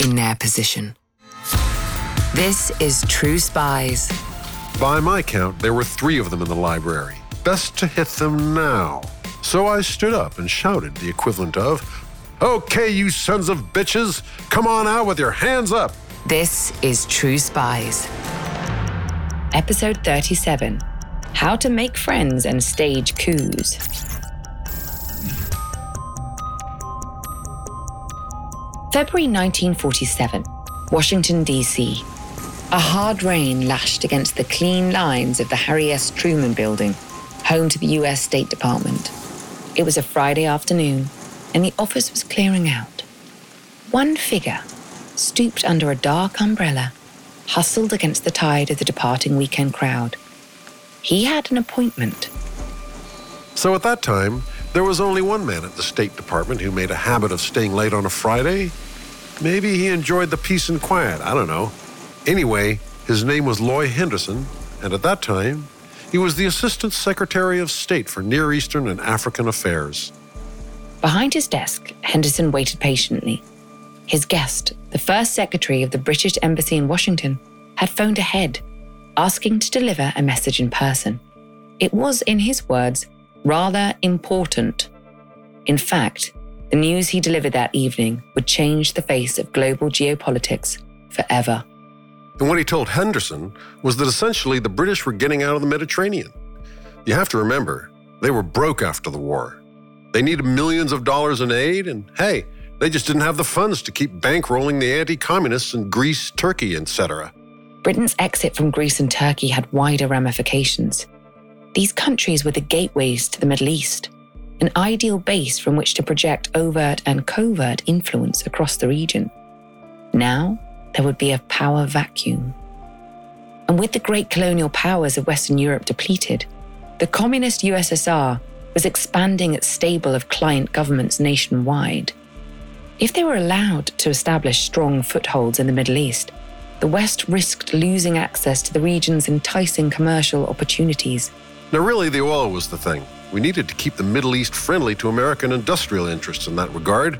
in their position? This is True Spies. By my count, there were three of them in the library. Best to hit them now. So I stood up and shouted the equivalent of, Okay, you sons of bitches, come on out with your hands up. This is True Spies. Episode 37 How to Make Friends and Stage Coups. February 1947, Washington, D.C. A hard rain lashed against the clean lines of the Harry S. Truman Building, home to the U.S. State Department. It was a Friday afternoon, and the office was clearing out. One figure, stooped under a dark umbrella, hustled against the tide of the departing weekend crowd. He had an appointment. So at that time, there was only one man at the State Department who made a habit of staying late on a Friday. Maybe he enjoyed the peace and quiet, I don't know. Anyway, his name was Loy Henderson, and at that time, he was the Assistant Secretary of State for Near Eastern and African Affairs. Behind his desk, Henderson waited patiently. His guest, the first secretary of the British Embassy in Washington, had phoned ahead, asking to deliver a message in person. It was, in his words, rather important. In fact, the news he delivered that evening would change the face of global geopolitics forever. And what he told Henderson was that essentially the British were getting out of the Mediterranean. You have to remember, they were broke after the war. They needed millions of dollars in aid, and hey, they just didn't have the funds to keep bankrolling the anti communists in Greece, Turkey, etc. Britain's exit from Greece and Turkey had wider ramifications. These countries were the gateways to the Middle East, an ideal base from which to project overt and covert influence across the region. Now, there would be a power vacuum. And with the great colonial powers of Western Europe depleted, the communist USSR was expanding its stable of client governments nationwide. If they were allowed to establish strong footholds in the Middle East, the West risked losing access to the region's enticing commercial opportunities. Now, really, the oil was the thing. We needed to keep the Middle East friendly to American industrial interests in that regard.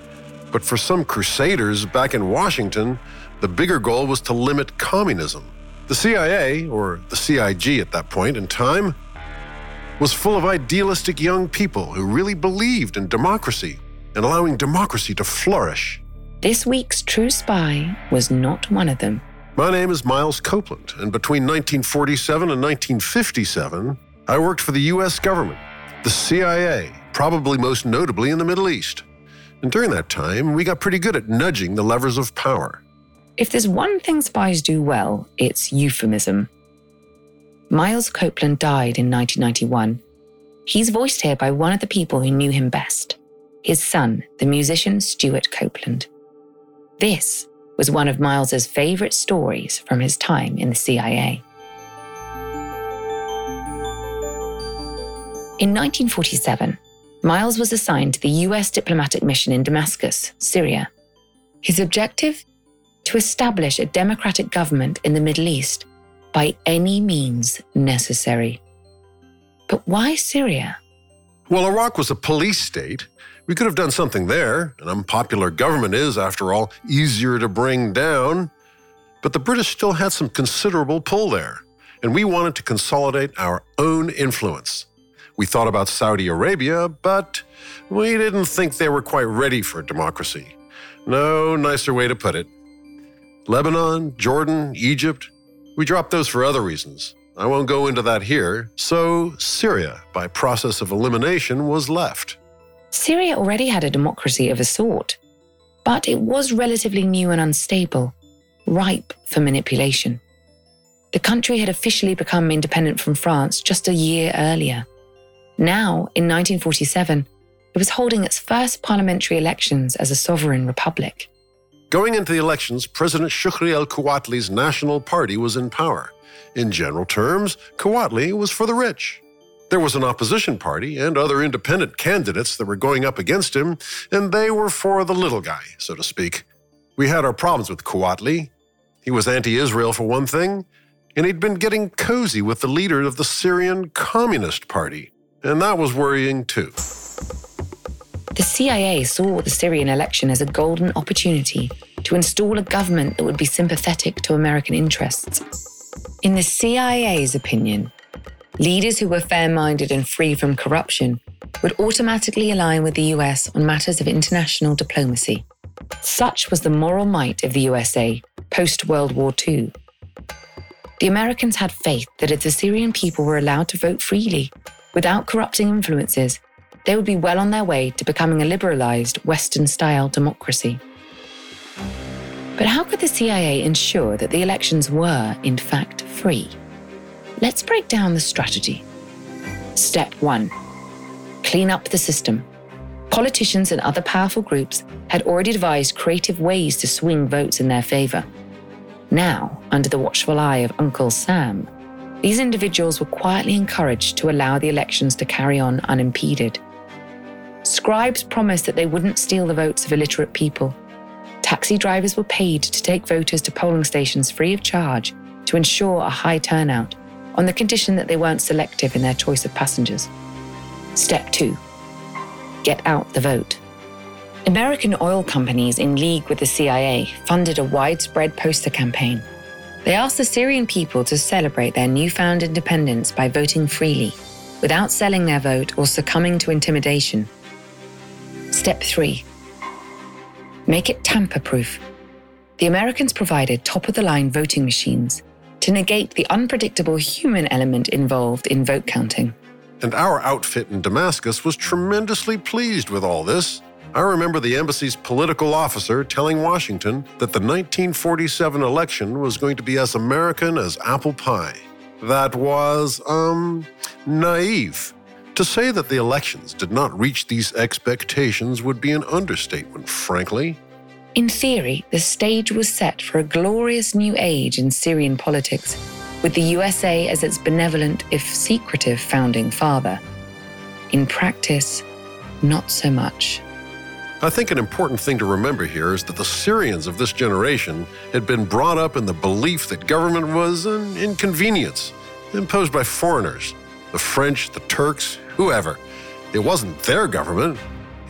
But for some crusaders back in Washington, the bigger goal was to limit communism. The CIA, or the CIG at that point in time, was full of idealistic young people who really believed in democracy and allowing democracy to flourish. This week's True Spy was not one of them. My name is Miles Copeland, and between 1947 and 1957, I worked for the U.S. government, the CIA, probably most notably in the Middle East. And during that time, we got pretty good at nudging the levers of power. If there's one thing spies do well, it's euphemism. Miles Copeland died in 1991. He's voiced here by one of the people who knew him best his son, the musician Stewart Copeland. This was one of Miles's favorite stories from his time in the CIA. In 1947, Miles was assigned to the US diplomatic mission in Damascus, Syria. His objective? To establish a democratic government in the Middle East by any means necessary. But why Syria? Well, Iraq was a police state. We could have done something there. An unpopular government is, after all, easier to bring down. But the British still had some considerable pull there, and we wanted to consolidate our own influence. We thought about Saudi Arabia, but we didn't think they were quite ready for democracy. No nicer way to put it. Lebanon, Jordan, Egypt, we dropped those for other reasons. I won't go into that here. So, Syria, by process of elimination, was left. Syria already had a democracy of a sort, but it was relatively new and unstable, ripe for manipulation. The country had officially become independent from France just a year earlier. Now, in 1947, it was holding its first parliamentary elections as a sovereign republic. Going into the elections, President Shukri al Quwatli's National Party was in power. In general terms, Quwatli was for the rich. There was an opposition party and other independent candidates that were going up against him, and they were for the little guy, so to speak. We had our problems with Quwatli. He was anti Israel, for one thing, and he'd been getting cozy with the leader of the Syrian Communist Party, and that was worrying too. The CIA saw the Syrian election as a golden opportunity to install a government that would be sympathetic to American interests. In the CIA's opinion, leaders who were fair minded and free from corruption would automatically align with the US on matters of international diplomacy. Such was the moral might of the USA post World War II. The Americans had faith that if the Syrian people were allowed to vote freely, without corrupting influences, they would be well on their way to becoming a liberalized Western style democracy. But how could the CIA ensure that the elections were, in fact, free? Let's break down the strategy. Step 1 Clean up the system. Politicians and other powerful groups had already devised creative ways to swing votes in their favor. Now, under the watchful eye of Uncle Sam, these individuals were quietly encouraged to allow the elections to carry on unimpeded. Scribes promised that they wouldn't steal the votes of illiterate people Taxi drivers were paid to take voters to polling stations free of charge to ensure a high turnout, on the condition that they weren't selective in their choice of passengers. Step 2 Get out the vote. American oil companies, in league with the CIA, funded a widespread poster campaign. They asked the Syrian people to celebrate their newfound independence by voting freely, without selling their vote or succumbing to intimidation. Step 3 make it tamper proof. The Americans provided top of the line voting machines to negate the unpredictable human element involved in vote counting. And our outfit in Damascus was tremendously pleased with all this. I remember the embassy's political officer telling Washington that the 1947 election was going to be as American as apple pie. That was, um, naive. To say that the elections did not reach these expectations would be an understatement, frankly. In theory, the stage was set for a glorious new age in Syrian politics, with the USA as its benevolent, if secretive, founding father. In practice, not so much. I think an important thing to remember here is that the Syrians of this generation had been brought up in the belief that government was an inconvenience imposed by foreigners the French, the Turks, whoever. It wasn't their government,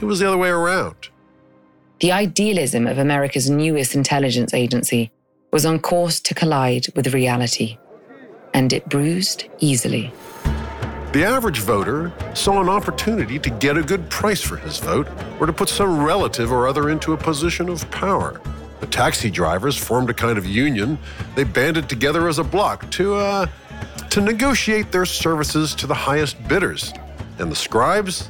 it was the other way around. The idealism of America's newest intelligence agency was on course to collide with reality, and it bruised easily. The average voter saw an opportunity to get a good price for his vote or to put some relative or other into a position of power. The taxi drivers formed a kind of union. They banded together as a bloc to, uh, to negotiate their services to the highest bidders. And the scribes?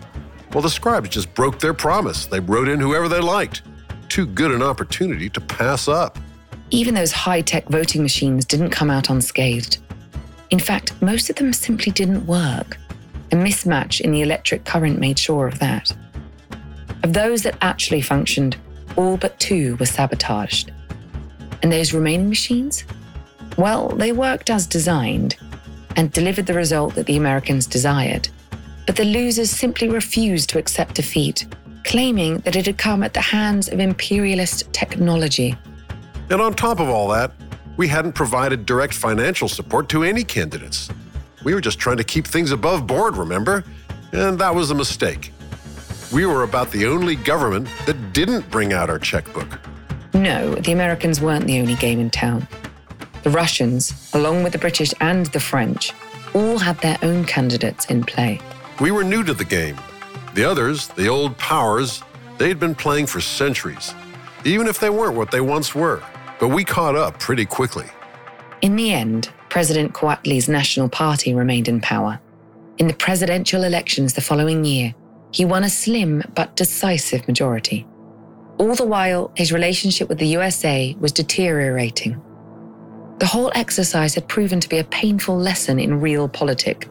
Well, the scribes just broke their promise. They wrote in whoever they liked. Too good an opportunity to pass up. Even those high tech voting machines didn't come out unscathed. In fact, most of them simply didn't work. A mismatch in the electric current made sure of that. Of those that actually functioned, all but two were sabotaged. And those remaining machines? Well, they worked as designed, and delivered the result that the Americans desired. But the losers simply refused to accept defeat, claiming that it had come at the hands of imperialist technology. And on top of all that, we hadn't provided direct financial support to any candidates. We were just trying to keep things above board, remember? And that was a mistake. We were about the only government that didn't bring out our checkbook. No, the Americans weren't the only game in town. The Russians, along with the British and the French, all had their own candidates in play. We were new to the game. The others, the old powers, they'd been playing for centuries, even if they weren't what they once were. But we caught up pretty quickly. In the end, President Quwatli's National Party remained in power. In the presidential elections the following year, he won a slim but decisive majority. All the while, his relationship with the USA was deteriorating. The whole exercise had proven to be a painful lesson in realpolitik.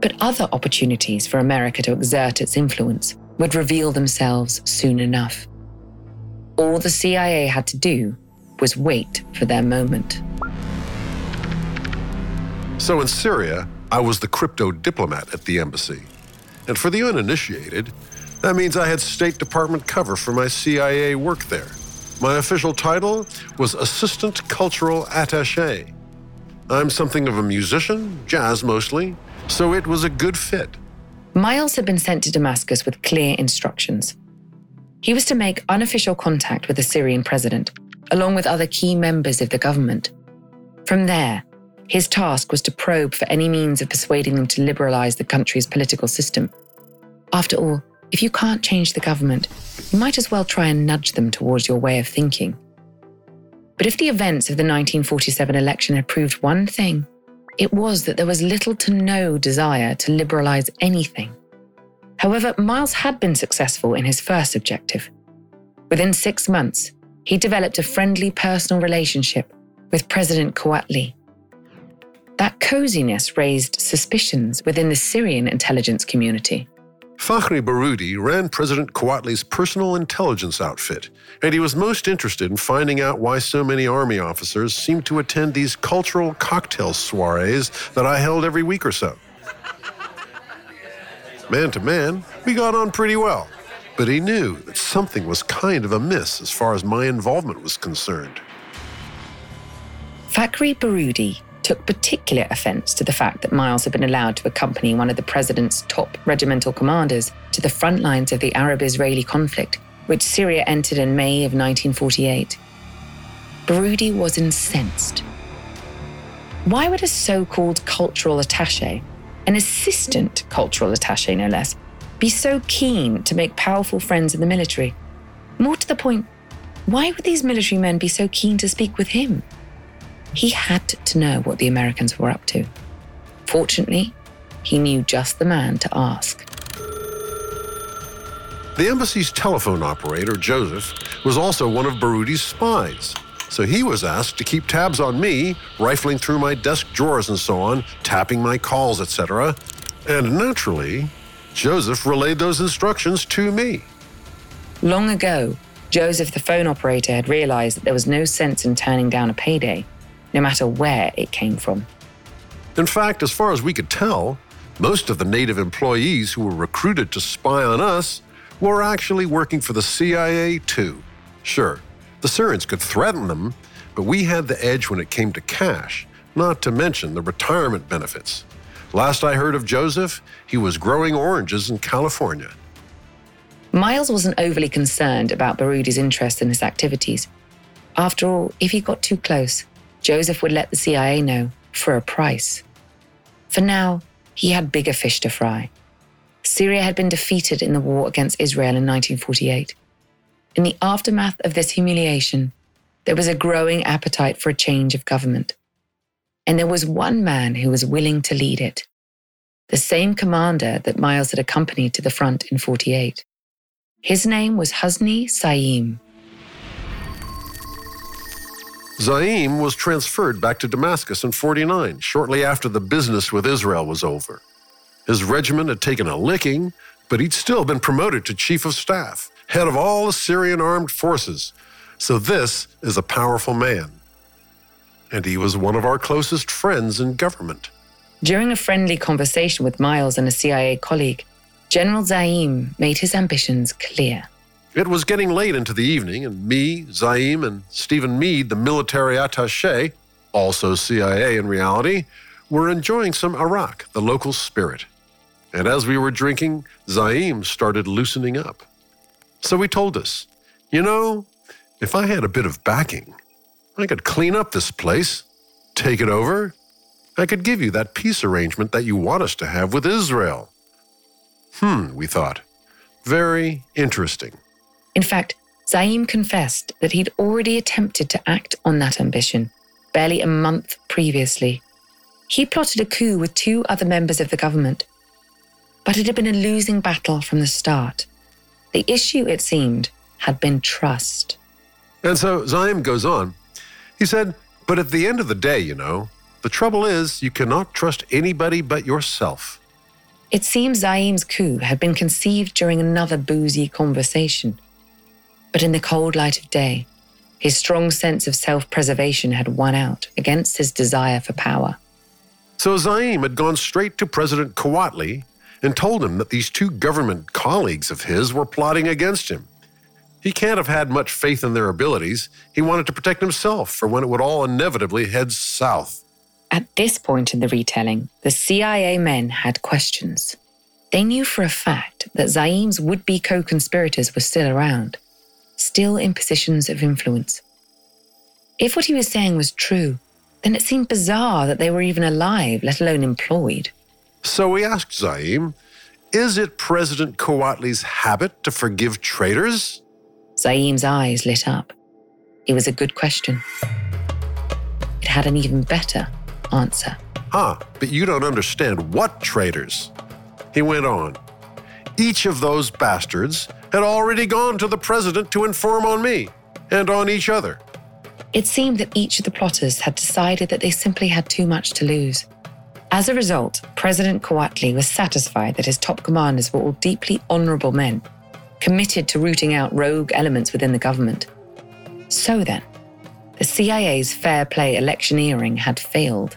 But other opportunities for America to exert its influence would reveal themselves soon enough. All the CIA had to do was wait for their moment. So in Syria, I was the crypto diplomat at the embassy. And for the uninitiated, that means I had State Department cover for my CIA work there. My official title was Assistant Cultural Attaché. I'm something of a musician, jazz mostly, so it was a good fit. Miles had been sent to Damascus with clear instructions. He was to make unofficial contact with the Syrian president, along with other key members of the government. From there, his task was to probe for any means of persuading them to liberalize the country's political system. After all, if you can't change the government, you might as well try and nudge them towards your way of thinking. But if the events of the 1947 election had proved one thing, it was that there was little to no desire to liberalize anything. However, Miles had been successful in his first objective. Within six months, he developed a friendly personal relationship with President Quwatli that coziness raised suspicions within the Syrian intelligence community. Fakhri Baroudi ran President Quwatli's personal intelligence outfit, and he was most interested in finding out why so many army officers seemed to attend these cultural cocktail soirees that I held every week or so. Man to man, we got on pretty well, but he knew that something was kind of amiss as far as my involvement was concerned. Fakhri Baroudi took particular offense to the fact that Miles had been allowed to accompany one of the president's top regimental commanders to the front lines of the Arab Israeli conflict, which Syria entered in May of 1948. Baroudi was incensed. Why would a so called cultural attache, an assistant cultural attache no less, be so keen to make powerful friends in the military? More to the point, why would these military men be so keen to speak with him? He had to know what the Americans were up to. Fortunately, he knew just the man to ask. The embassy's telephone operator, Joseph, was also one of Baroudi's spies. So he was asked to keep tabs on me, rifling through my desk drawers and so on, tapping my calls, etc. And naturally, Joseph relayed those instructions to me. Long ago, Joseph, the phone operator, had realized that there was no sense in turning down a payday no matter where it came from. In fact, as far as we could tell, most of the native employees who were recruited to spy on us were actually working for the CIA too. Sure, the Syrians could threaten them, but we had the edge when it came to cash, not to mention the retirement benefits. Last I heard of Joseph, he was growing oranges in California. Miles wasn't overly concerned about Barudi's interest in his activities. After all, if he got too close, Joseph would let the CIA know for a price. For now, he had bigger fish to fry. Syria had been defeated in the war against Israel in 1948. In the aftermath of this humiliation, there was a growing appetite for a change of government. And there was one man who was willing to lead it the same commander that Miles had accompanied to the front in 48. His name was Husni Saim. Zaim was transferred back to Damascus in 49, shortly after the business with Israel was over. His regiment had taken a licking, but he'd still been promoted to chief of staff, head of all the Syrian armed forces. So this is a powerful man. And he was one of our closest friends in government. During a friendly conversation with Miles and a CIA colleague, General Zaim made his ambitions clear. It was getting late into the evening, and me, Zaim, and Stephen Meade, the military attache, also CIA in reality, were enjoying some arak, the local spirit. And as we were drinking, Zaim started loosening up. So he told us, You know, if I had a bit of backing, I could clean up this place, take it over. I could give you that peace arrangement that you want us to have with Israel. Hmm, we thought. Very interesting. In fact, Zaim confessed that he'd already attempted to act on that ambition barely a month previously. He plotted a coup with two other members of the government. But it had been a losing battle from the start. The issue, it seemed, had been trust. And so Zaim goes on. He said, But at the end of the day, you know, the trouble is you cannot trust anybody but yourself. It seems Zaim's coup had been conceived during another boozy conversation But in the cold light of day, his strong sense of self preservation had won out against his desire for power. So Zaim had gone straight to President Quwatli and told him that these two government colleagues of his were plotting against him. He can't have had much faith in their abilities. He wanted to protect himself for when it would all inevitably head south. At this point in the retelling, the CIA men had questions. They knew for a fact that Zaim's would be co conspirators were still around, still in positions of influence. If what he was saying was true, then it seemed bizarre that they were even alive, let alone employed. So we asked Zaim, is it President Quwatli's habit to forgive traitors? Zaim's eyes lit up. It was a good question. It had an even better answer. Huh, but you don't understand what traitors. He went on. Each of those bastards had already gone to the president to inform on me and on each other. It seemed that each of the plotters had decided that they simply had too much to lose. As a result, President Quwatli was satisfied that his top commanders were all deeply honorable men, committed to rooting out rogue elements within the government. So then, the CIA's fair play electioneering had failed.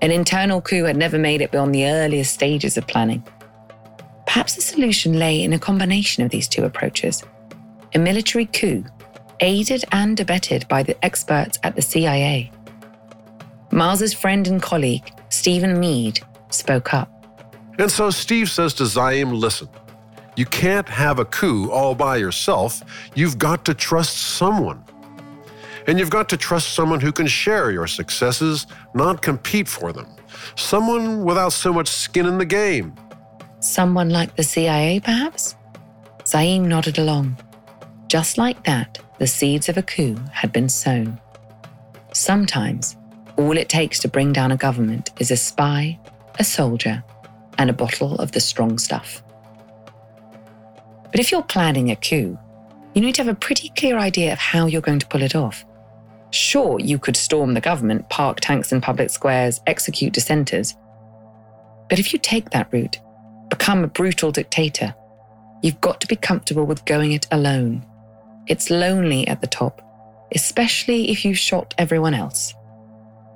An internal coup had never made it beyond the earliest stages of planning. Perhaps the solution lay in a combination of these two approaches a military coup, aided and abetted by the experts at the CIA. Miles's friend and colleague, Stephen Meade, spoke up. And so Steve says to Zaim, listen, you can't have a coup all by yourself. You've got to trust someone. And you've got to trust someone who can share your successes, not compete for them. Someone without so much skin in the game. Someone like the CIA, perhaps? Zaim nodded along. Just like that, the seeds of a coup had been sown. Sometimes, all it takes to bring down a government is a spy, a soldier, and a bottle of the strong stuff. But if you're planning a coup, you need to have a pretty clear idea of how you're going to pull it off. Sure, you could storm the government, park tanks in public squares, execute dissenters. But if you take that route, become a brutal dictator, you've got to be comfortable with going it alone. It's lonely at the top, especially if you've shot everyone else.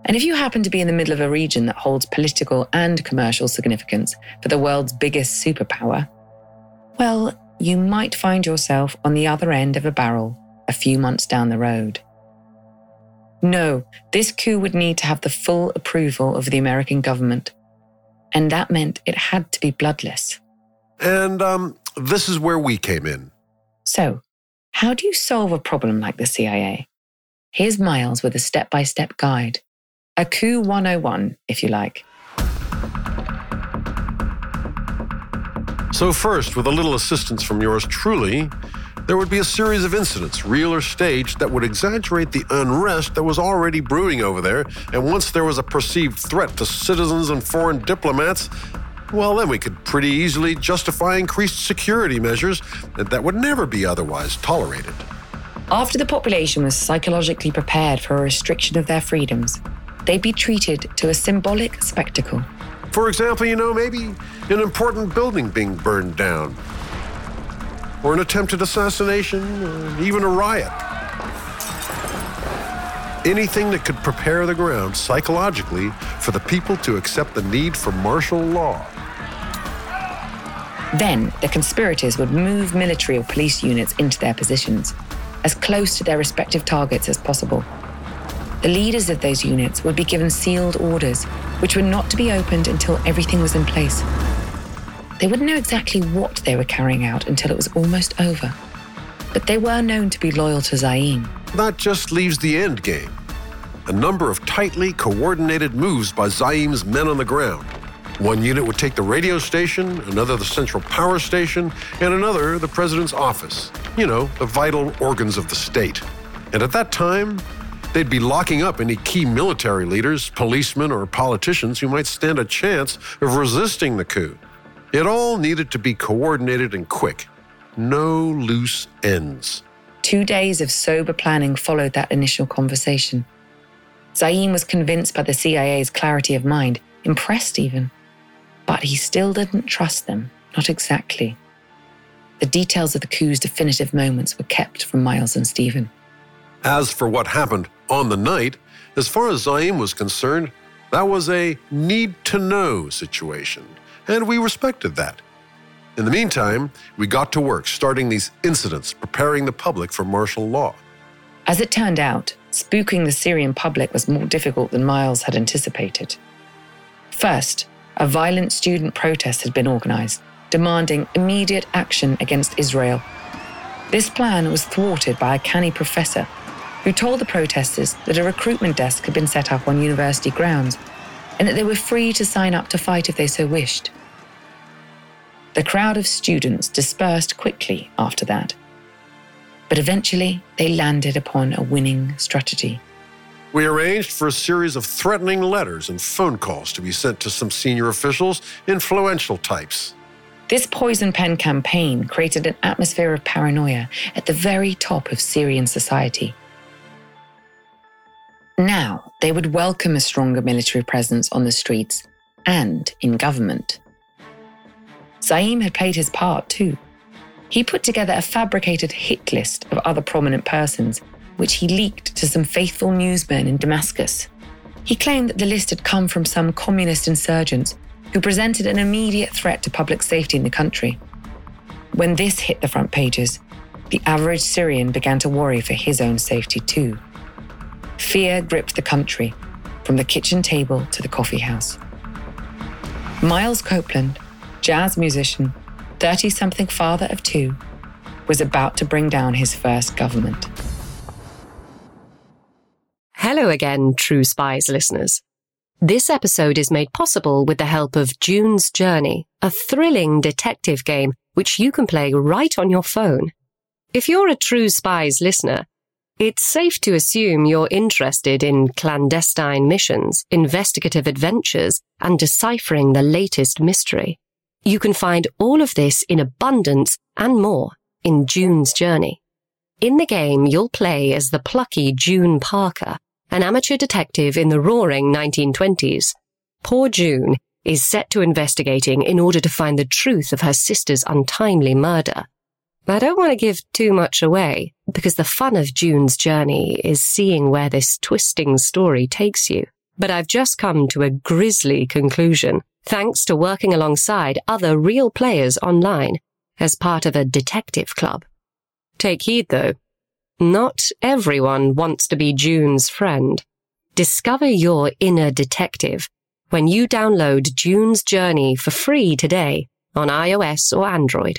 And if you happen to be in the middle of a region that holds political and commercial significance for the world's biggest superpower, well, you might find yourself on the other end of a barrel a few months down the road. No, this coup would need to have the full approval of the American government. And that meant it had to be bloodless. And um, this is where we came in. So, how do you solve a problem like the CIA? Here's Miles with a step by step guide. A coup 101, if you like. So, first, with a little assistance from yours truly, there would be a series of incidents, real or staged, that would exaggerate the unrest that was already brewing over there. And once there was a perceived threat to citizens and foreign diplomats, well, then we could pretty easily justify increased security measures that would never be otherwise tolerated. After the population was psychologically prepared for a restriction of their freedoms, they'd be treated to a symbolic spectacle. For example, you know, maybe an important building being burned down, or an attempted assassination, or even a riot. Anything that could prepare the ground psychologically for the people to accept the need for martial law. Then the conspirators would move military or police units into their positions, as close to their respective targets as possible. The leaders of those units would be given sealed orders, which were not to be opened until everything was in place. They wouldn't know exactly what they were carrying out until it was almost over. But they were known to be loyal to Zaim. That just leaves the end game. A number of tightly coordinated moves by Zaim's men on the ground. One unit would take the radio station, another the central power station, and another the president's office. You know, the vital organs of the state. And at that time, they'd be locking up any key military leaders, policemen, or politicians who might stand a chance of resisting the coup. It all needed to be coordinated and quick. No loose ends. Two days of sober planning followed that initial conversation. Zaim was convinced by the CIA's clarity of mind, impressed even. But he still didn't trust them, not exactly. the details of the coup's definitive moments were kept from Miles and Stephen. As for what happened on the night, as far as Zaim was concerned, that was a need to know situation, and we respected that. In the meantime, we got to work starting these incidents, preparing the public for martial law. As it turned out, spooking the Syrian public was more difficult than Miles had anticipated. First, a violent student protest had been organized, demanding immediate action against Israel. This plan was thwarted by a canny professor who told the protesters that a recruitment desk had been set up on university grounds and that they were free to sign up to fight if they so wished. The crowd of students dispersed quickly after that, but eventually they landed upon a winning strategy. We arranged for a series of threatening letters and phone calls to be sent to some senior officials, influential types. This poison pen campaign created an atmosphere of paranoia at the very top of Syrian society. Now, they would welcome a stronger military presence on the streets and in government. Zaim had played his part too. He put together a fabricated hit list of other prominent persons, which he leaked to some faithful newsmen in Damascus. He claimed that the list had come from some communist insurgents who presented an immediate threat to public safety in the country. When this hit the front pages, the average Syrian began to worry for his own safety too. Fear gripped the country, from the kitchen table to the coffee house. Miles Copeland, jazz musician, 30 something father of two, was about to bring down his first government. Hello again, True Spies listeners. This episode is made possible with the help of June's Journey, a thrilling detective game which you can play right on your phone. If you're a True Spies listener, it's safe to assume you're interested in clandestine missions, investigative adventures, and deciphering the latest mystery. You can find all of this in abundance and more in June's Journey. In the game, you'll play as the plucky June Parker, an amateur detective in the roaring 1920s. Poor June is set to investigating in order to find the truth of her sister's untimely murder. I don't want to give too much away because the fun of June's journey is seeing where this twisting story takes you. But I've just come to a grisly conclusion thanks to working alongside other real players online as part of a detective club. Take heed though. Not everyone wants to be June's friend. Discover your inner detective when you download June's Journey for free today on iOS or Android.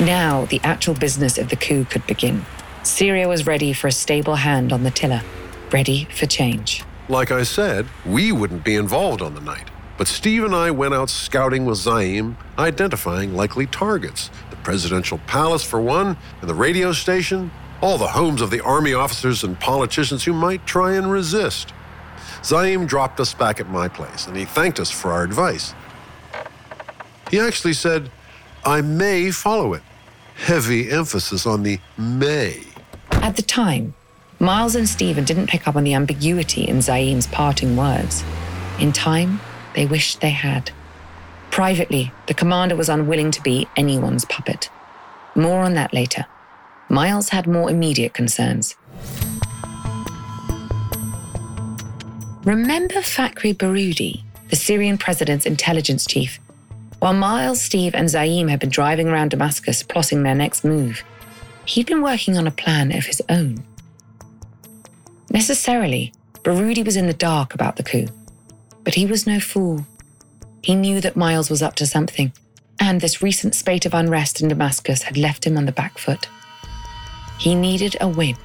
Now, the actual business of the coup could begin. Syria was ready for a stable hand on the tiller, ready for change. Like I said, we wouldn't be involved on the night. But Steve and I went out scouting with Zaim, identifying likely targets the presidential palace, for one, and the radio station, all the homes of the army officers and politicians who might try and resist. Zaim dropped us back at my place, and he thanked us for our advice. He actually said, I may follow it. Heavy emphasis on the may. At the time, Miles and Stephen didn't pick up on the ambiguity in Zaim's parting words. In time, they wished they had. Privately, the commander was unwilling to be anyone's puppet. More on that later. Miles had more immediate concerns. Remember Fakhri Baroudi, the Syrian president's intelligence chief? While Miles, Steve, and Zaim had been driving around Damascus plotting their next move, he'd been working on a plan of his own. Necessarily, Barudi was in the dark about the coup, but he was no fool. He knew that Miles was up to something, and this recent spate of unrest in Damascus had left him on the back foot. He needed a win,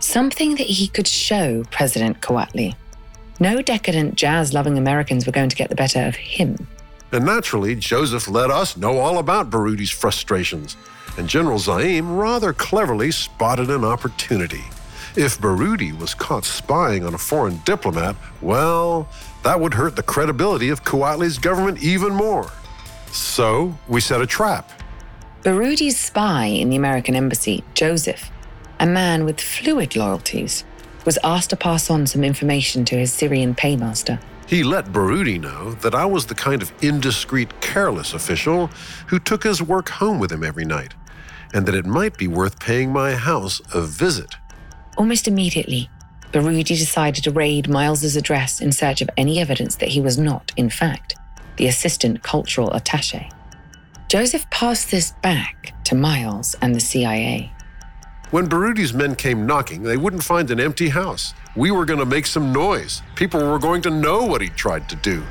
something that he could show President Quwatli. No decadent jazz loving Americans were going to get the better of him. And naturally, Joseph let us know all about Barudi's frustrations, and General Zaim rather cleverly spotted an opportunity. If Barudi was caught spying on a foreign diplomat, well, that would hurt the credibility of Quwatli's government even more. So we set a trap. Barudi's spy in the American embassy, Joseph, a man with fluid loyalties, was asked to pass on some information to his Syrian paymaster. He let Barudi know that I was the kind of indiscreet, careless official who took his work home with him every night, and that it might be worth paying my house a visit. Almost immediately, Barudi decided to raid Miles's address in search of any evidence that he was not, in fact, the assistant cultural attaché. Joseph passed this back to Miles and the CIA. When Barudi's men came knocking, they wouldn't find an empty house. We were going to make some noise. People were going to know what he tried to do.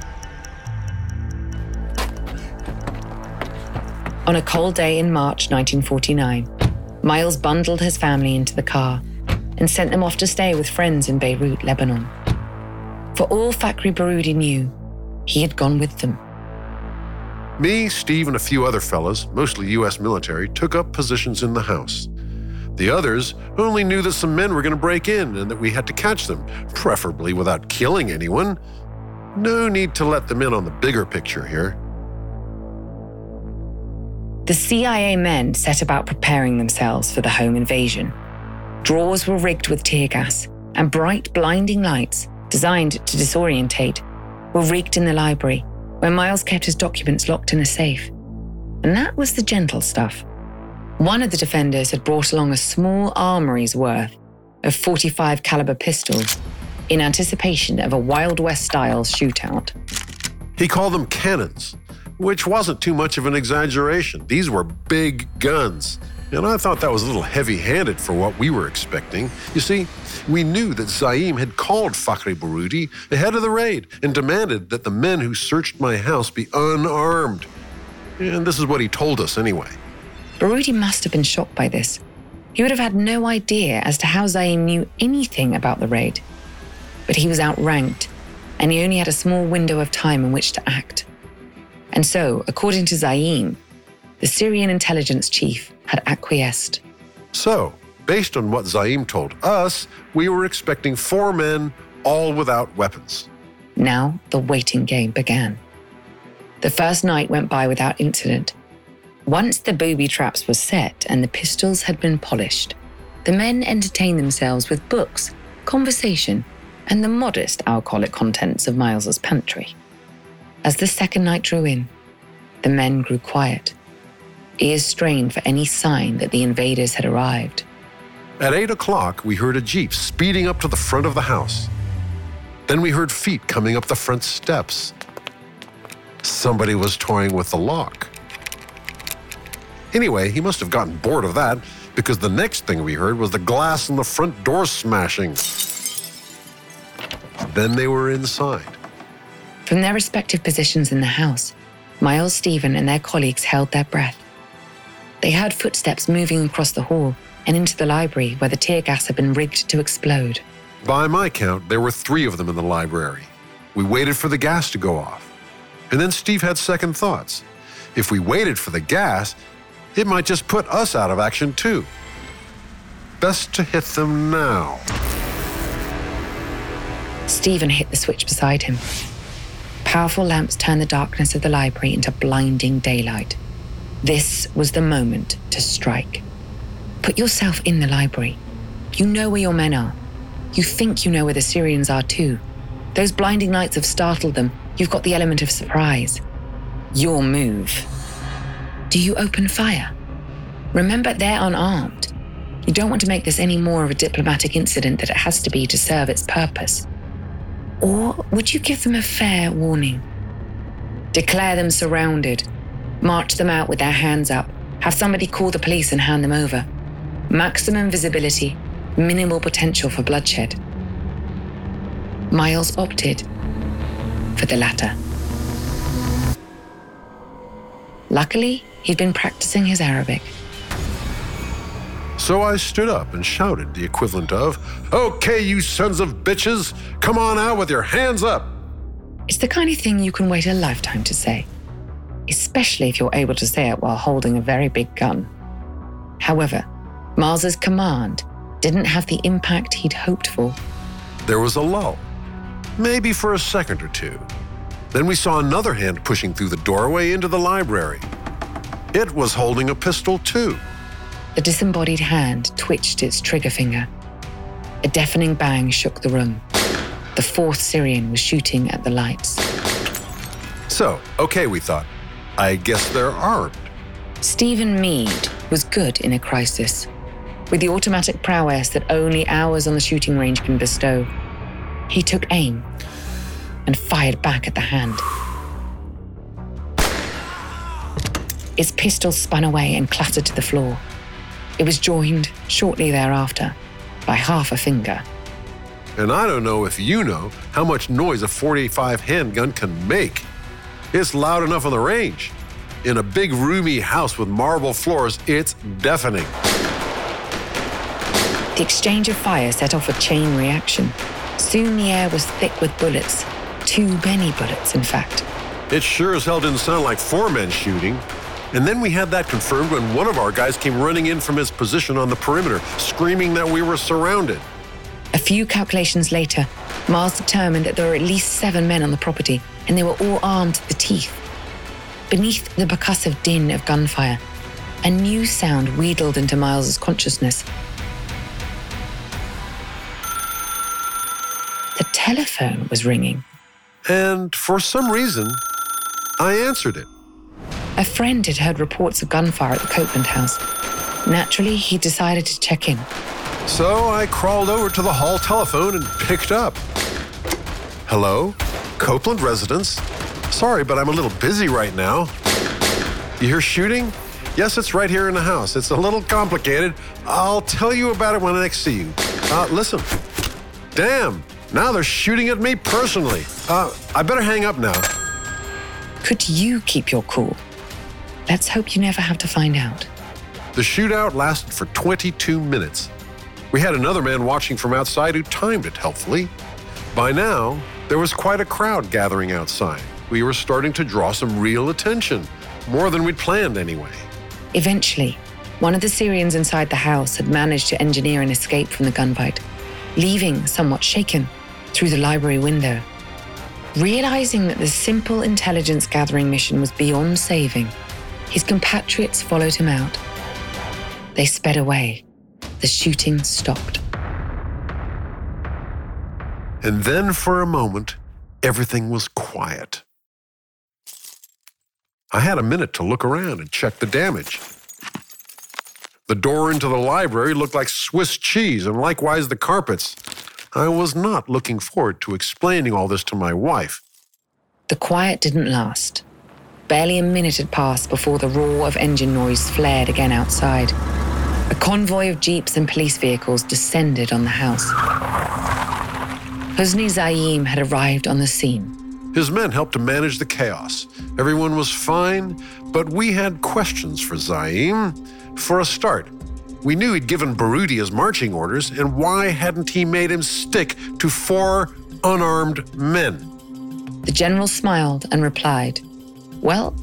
On a cold day in March 1949, Miles bundled his family into the car and sent them off to stay with friends in Beirut, Lebanon. For all Fakhri Barudi knew, he had gone with them. Me, Steve, and a few other fellas, mostly U.S. military, took up positions in the house. The others only knew that some men were going to break in and that we had to catch them, preferably without killing anyone. No need to let them in on the bigger picture here. The CIA men set about preparing themselves for the home invasion. Drawers were rigged with tear gas, and bright, blinding lights, designed to disorientate, were rigged in the library, where Miles kept his documents locked in a safe. And that was the gentle stuff. One of the defenders had brought along a small armory's worth of 45 caliber pistols in anticipation of a Wild West style shootout. He called them cannons, which wasn't too much of an exaggeration. These were big guns. And I thought that was a little heavy handed for what we were expecting. You see, we knew that Zaim had called Fakhri Barudi ahead of the raid and demanded that the men who searched my house be unarmed. And this is what he told us anyway. Barudi must have been shocked by this. He would have had no idea as to how Zaim knew anything about the raid. But he was outranked, and he only had a small window of time in which to act. And so, according to Zaim, the Syrian intelligence chief had acquiesced. So, based on what Zaim told us, we were expecting four men, all without weapons. Now the waiting game began. The first night went by without incident, once the booby traps were set and the pistols had been polished, the men entertained themselves with books, conversation, and the modest alcoholic contents of Miles's pantry. As the second night drew in, the men grew quiet, ears strained for any sign that the invaders had arrived. At eight o'clock, we heard a jeep speeding up to the front of the house. Then we heard feet coming up the front steps. Somebody was toying with the lock. Anyway, he must have gotten bored of that because the next thing we heard was the glass in the front door smashing. Then they were inside. From their respective positions in the house, Miles, Stephen, and their colleagues held their breath. They heard footsteps moving across the hall and into the library where the tear gas had been rigged to explode. By my count, there were three of them in the library. We waited for the gas to go off. And then Steve had second thoughts. If we waited for the gas, it might just put us out of action too. Best to hit them now. Stephen hit the switch beside him. Powerful lamps turned the darkness of the library into blinding daylight. This was the moment to strike. Put yourself in the library. You know where your men are. You think you know where the Syrians are too. Those blinding lights have startled them. You've got the element of surprise. Your move. Do you open fire? Remember, they're unarmed. You don't want to make this any more of a diplomatic incident that it has to be to serve its purpose. Or would you give them a fair warning? Declare them surrounded. March them out with their hands up. Have somebody call the police and hand them over. Maximum visibility, minimal potential for bloodshed. Miles opted for the latter. Luckily, he'd been practicing his Arabic. So I stood up and shouted the equivalent of, Okay, you sons of bitches, come on out with your hands up. It's the kind of thing you can wait a lifetime to say. especially if you're able to say it while holding a very big gun. However, Miles's command didn't have the impact he'd hoped for. There was a lull, maybe for a second or two. Then we saw another hand pushing through the doorway into the library. It was holding a pistol, too. The disembodied hand twitched its trigger finger. A deafening bang shook the room. The fourth Syrian was shooting at the lights. So, okay, we thought. I guess they're armed. Stephen Meade was good in a crisis. With the automatic prowess that only hours on the shooting range can bestow, he took aim and fired back at the hand. Its pistol spun away and clattered to the floor. It was joined shortly thereafter by half a finger. And I don't know if you know how much noise a 45 handgun can make. It's loud enough on the range. In a big, roomy house with marble floors, it's deafening. The exchange of fire set off a chain reaction. Soon the air was thick with bullets. Too many bullets, in fact. It sure as hell didn't sound like four men shooting. And then we had that confirmed when one of our guys came running in from his position on the perimeter, screaming that we were surrounded. A few calculations later, Miles determined that there were at least seven men on the property, and they were all armed to the teeth. Beneath the percussive din of gunfire, a new sound wheedled into Miles's consciousness. The telephone was ringing. And for some reason, I answered it. A friend had heard reports of gunfire at the Copeland house. Naturally, he decided to check in. So I crawled over to the hall telephone and picked up. Hello? Copeland residence? Sorry, but I'm a little busy right now. You hear shooting? Yes, it's right here in the house. It's a little complicated. I'll tell you about it when I next see you. Uh, listen. Damn, now they're shooting at me personally. Uh, I better hang up now. Could you keep your cool? Let's hope you never have to find out. The shootout lasted for 22 minutes. We had another man watching from outside who timed it helpfully. By now, there was quite a crowd gathering outside. We were starting to draw some real attention, more than we'd planned anyway. Eventually, one of the Syrians inside the house had managed to engineer an escape from the gunfight, leaving somewhat shaken through the library window. Realizing that the simple intelligence gathering mission was beyond saving, his compatriots followed him out. They sped away. The shooting stopped. And then for a moment, everything was quiet. I had a minute to look around and check the damage. The door into the library looked like Swiss cheese, and likewise the carpets. I was not looking forward to explaining all this to my wife. The quiet didn't last. Barely a minute had passed before the roar of engine noise flared again outside. A convoy of jeeps and police vehicles descended on the house. Husni Zaim had arrived on the scene. His men helped to manage the chaos. Everyone was fine, but we had questions for Zaim. For a start, we knew he'd given Baroudi his marching orders, and why hadn't he made him stick to four unarmed men? The general smiled and replied, Well,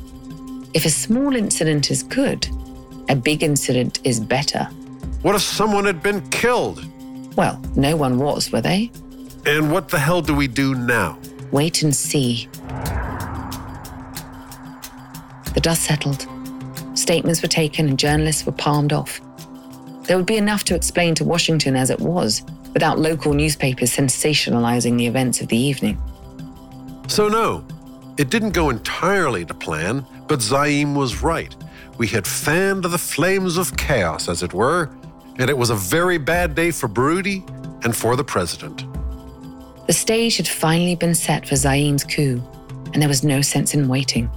if a small incident is good, a big incident is better. What if someone had been killed? Well, no one was, were they? And what the hell do we do now? Wait and see. The dust settled. Statements were taken and journalists were palmed off. There would be enough to explain to Washington as it was, without local newspapers sensationalizing the events of the evening. So, no, it didn't go entirely to plan, but Zaim was right. We had fanned the flames of chaos, as it were, and it was a very bad day for Baroudi and for the president. The stage had finally been set for Zaim's coup, and there was no sense in waiting.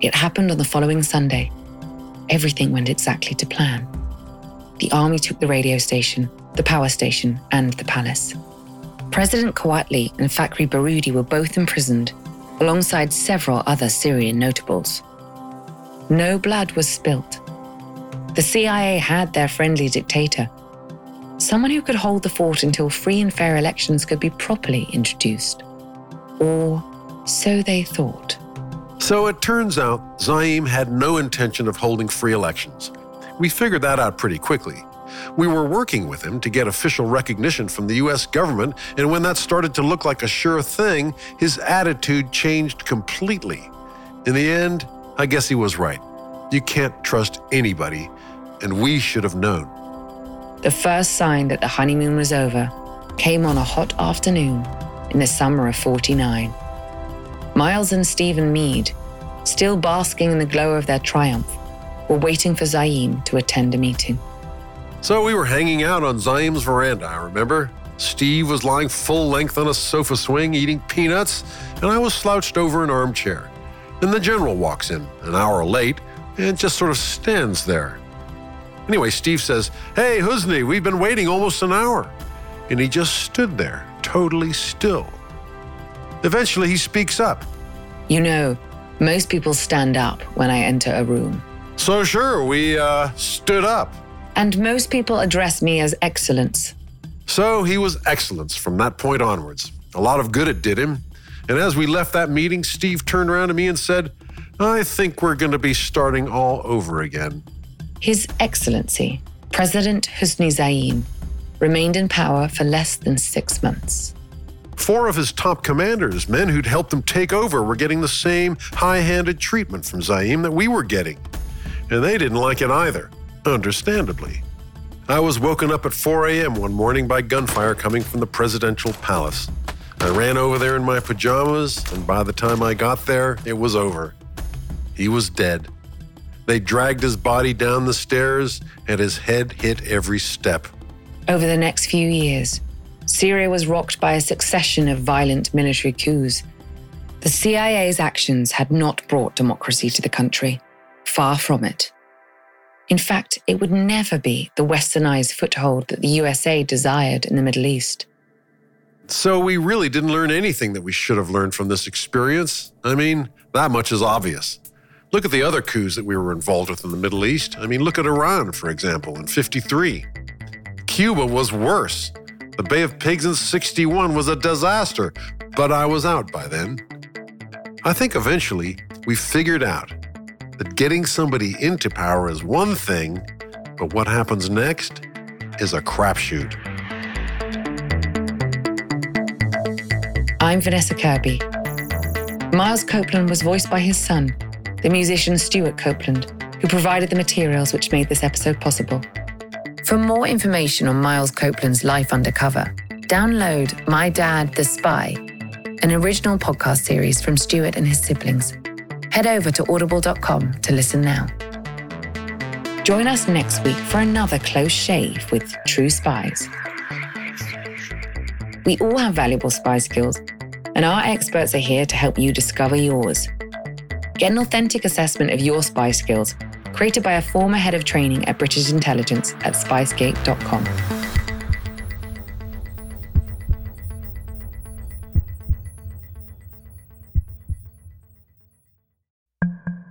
It happened on the following Sunday. Everything went exactly to plan. The army took the radio station, the power station, and the palace. President Quwatli and Fakhri Baroudi were both imprisoned, alongside several other Syrian notables. No blood was spilt. The CIA had their friendly dictator, someone who could hold the fort until free and fair elections could be properly introduced. Or so they thought. So it turns out Zaim had no intention of holding free elections. We figured that out pretty quickly. We were working with him to get official recognition from the US government, and when that started to look like a sure thing, his attitude changed completely. In the end, I guess he was right. You can't trust anybody, and we should have known. The first sign that the honeymoon was over came on a hot afternoon in the summer of 49. Miles and Stephen Meade, still basking in the glow of their triumph, were waiting for Zaim to attend a meeting. So we were hanging out on Zaim's veranda, I remember. Steve was lying full length on a sofa swing eating peanuts, and I was slouched over an armchair. And the general walks in, an hour late, and just sort of stands there. Anyway, Steve says, Hey, Husni, we've been waiting almost an hour. And he just stood there, totally still. Eventually, he speaks up. You know, most people stand up when I enter a room. So, sure, we uh, stood up. And most people address me as Excellence. So, he was Excellence from that point onwards. A lot of good it did him. And as we left that meeting, Steve turned around to me and said, I think we're going to be starting all over again. His Excellency, President Husni Zaim, remained in power for less than six months. Four of his top commanders, men who'd helped him take over, were getting the same high handed treatment from Zaim that we were getting. And they didn't like it either, understandably. I was woken up at 4 a.m. one morning by gunfire coming from the presidential palace. I ran over there in my pajamas, and by the time I got there, it was over. He was dead. They dragged his body down the stairs, and his head hit every step. Over the next few years, Syria was rocked by a succession of violent military coups. The CIA's actions had not brought democracy to the country, far from it. In fact, it would never be the westernized foothold that the USA desired in the Middle East. So we really didn't learn anything that we should have learned from this experience. I mean, that much is obvious. Look at the other coups that we were involved with in the Middle East. I mean, look at Iran, for example, in 53. Cuba was worse. The Bay of Pigs in 61 was a disaster, but I was out by then. I think eventually we figured out that getting somebody into power is one thing, but what happens next is a crapshoot. I'm Vanessa Kirby. Miles Copeland was voiced by his son, the musician Stewart Copeland, who provided the materials which made this episode possible. For more information on Miles Copeland's life undercover, download My Dad the Spy, an original podcast series from Stewart and his siblings. Head over to audible.com to listen now. Join us next week for another close shave with True Spies. We all have valuable spy skills, and our experts are here to help you discover yours. Get an authentic assessment of your spy skills, created by a former head of training at British Intelligence at spyscape.com.